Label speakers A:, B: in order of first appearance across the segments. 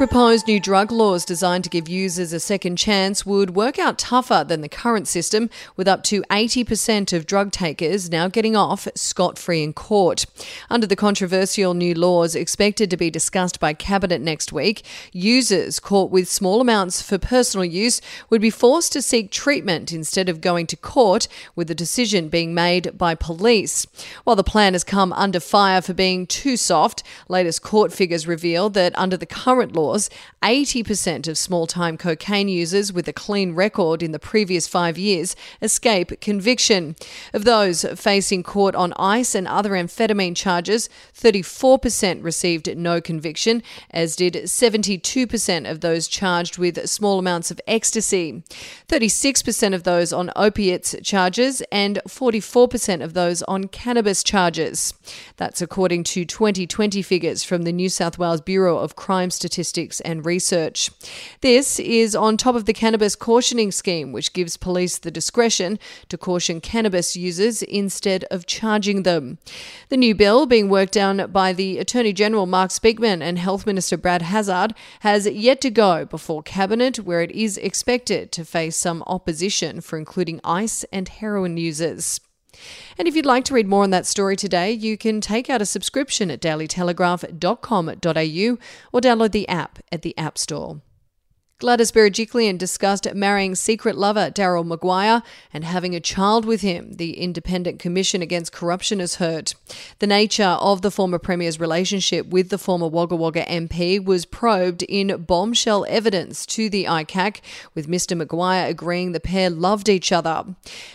A: Proposed new drug laws designed to give users a second chance would work out tougher than the current system, with up to 80% of drug takers now getting off scot free in court. Under the controversial new laws expected to be discussed by Cabinet next week, users caught with small amounts for personal use would be forced to seek treatment instead of going to court, with the decision being made by police. While the plan has come under fire for being too soft, latest court figures reveal that under the current law, laws, 80% of small time cocaine users with a clean record in the previous five years escape conviction. Of those facing court on ice and other amphetamine charges, 34% received no conviction, as did 72% of those charged with small amounts of ecstasy. 36% of those on opiates charges, and 44% of those on cannabis charges. That's according to 2020 figures from the New South Wales Bureau of Crime Statistics statistics and research. This is on top of the cannabis cautioning scheme, which gives police the discretion to caution cannabis users instead of charging them. The new bill, being worked on by the Attorney General Mark Speakman and Health Minister Brad Hazzard, has yet to go before Cabinet, where it is expected to face some opposition for including ice and heroin users. And if you'd like to read more on that story today, you can take out a subscription at dailytelegraph.com.au or download the app at the App Store. Gladys Berejiklian discussed marrying secret lover Daryl Maguire and having a child with him, the Independent Commission Against Corruption has heard. The nature of the former Premier's relationship with the former Wagga Wagga MP was probed in bombshell evidence to the ICAC, with Mr Maguire agreeing the pair loved each other.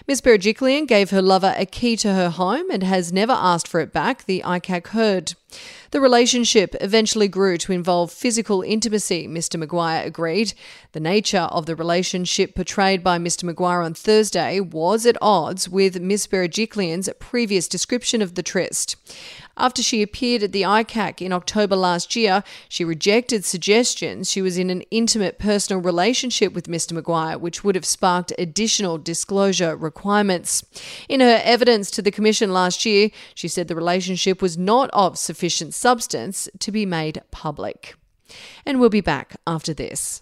A: Ms Berejiklian gave her lover a key to her home and has never asked for it back, the ICAC heard. The relationship eventually grew to involve physical intimacy, Mr. Maguire agreed. The nature of the relationship portrayed by Mr. Maguire on Thursday was at odds with Miss Berejiklian's previous description of the tryst. After she appeared at the ICAC in October last year, she rejected suggestions she was in an intimate personal relationship with Mr. Maguire, which would have sparked additional disclosure requirements. In her evidence to the Commission last year, she said the relationship was not of sufficient substance to be made public. And we'll be back after this.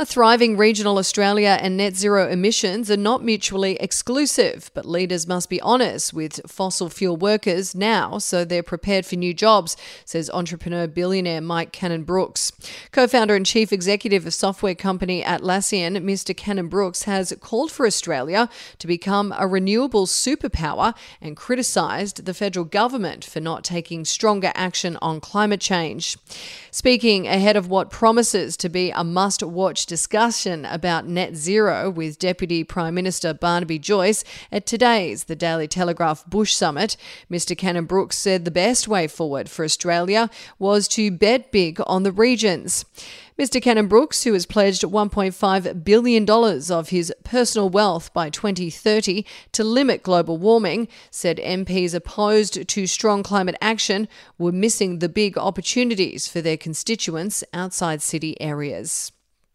A: A thriving regional Australia and net zero emissions are not mutually exclusive, but leaders must be honest with fossil fuel workers now so they're prepared for new jobs, says entrepreneur billionaire Mike Cannon Brooks. Co founder and chief executive of software company Atlassian, Mr. Cannon Brooks has called for Australia to become a renewable superpower and criticised the federal government for not taking stronger action on climate change. Speaking ahead of what promises to be a must watch discussion about net zero with Deputy Prime Minister Barnaby Joyce at today's The Daily Telegraph Bush Summit, Mr. Cannon Brooks said the best way forward for Australia was to bet big on the regions. Mr. Cannon Brooks, who has pledged $1.5 billion of his personal wealth by 2030 to limit global warming, said MPs opposed to strong climate action were missing the big opportunities for their constituents outside city areas.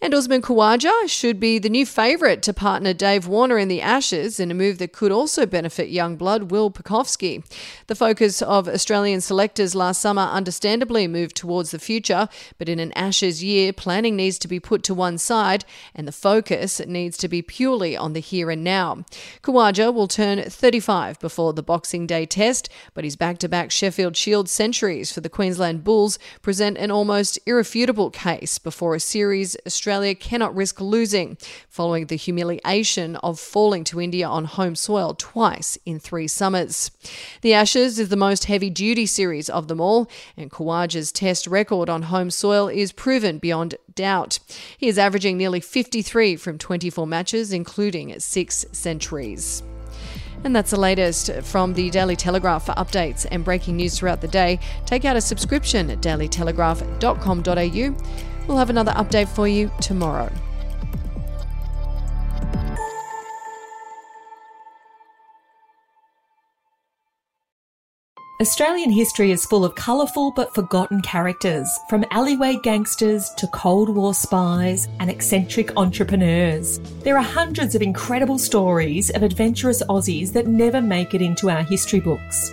A: And Usman Khawaja should be the new favourite to partner Dave Warner in the Ashes in a move that could also benefit young blood Will Pucovski. The focus of Australian selectors last summer understandably moved towards the future, but in an Ashes year, planning needs to be put to one side and the focus needs to be purely on the here and now. Khawaja will turn 35 before the Boxing Day test, but his back to back Sheffield Shield centuries for the Queensland Bulls present an almost irrefutable case before a series Australia cannot risk losing, following the humiliation of falling to India on home soil twice in three summers. The Ashes is the most heavy duty series of them all, and Khawaja's test record on home soil is proven beyond doubt. He is averaging nearly 53 from 24 matches, including six centuries. And that's the latest from the Daily Telegraph for updates and breaking news throughout the day. Take out a subscription at dailytelegraph.com.au. We'll have another update for you tomorrow.
B: Australian history is full of colourful but forgotten characters, from alleyway gangsters to Cold War spies and eccentric entrepreneurs. There are hundreds of incredible stories of adventurous Aussies that never make it into our history books.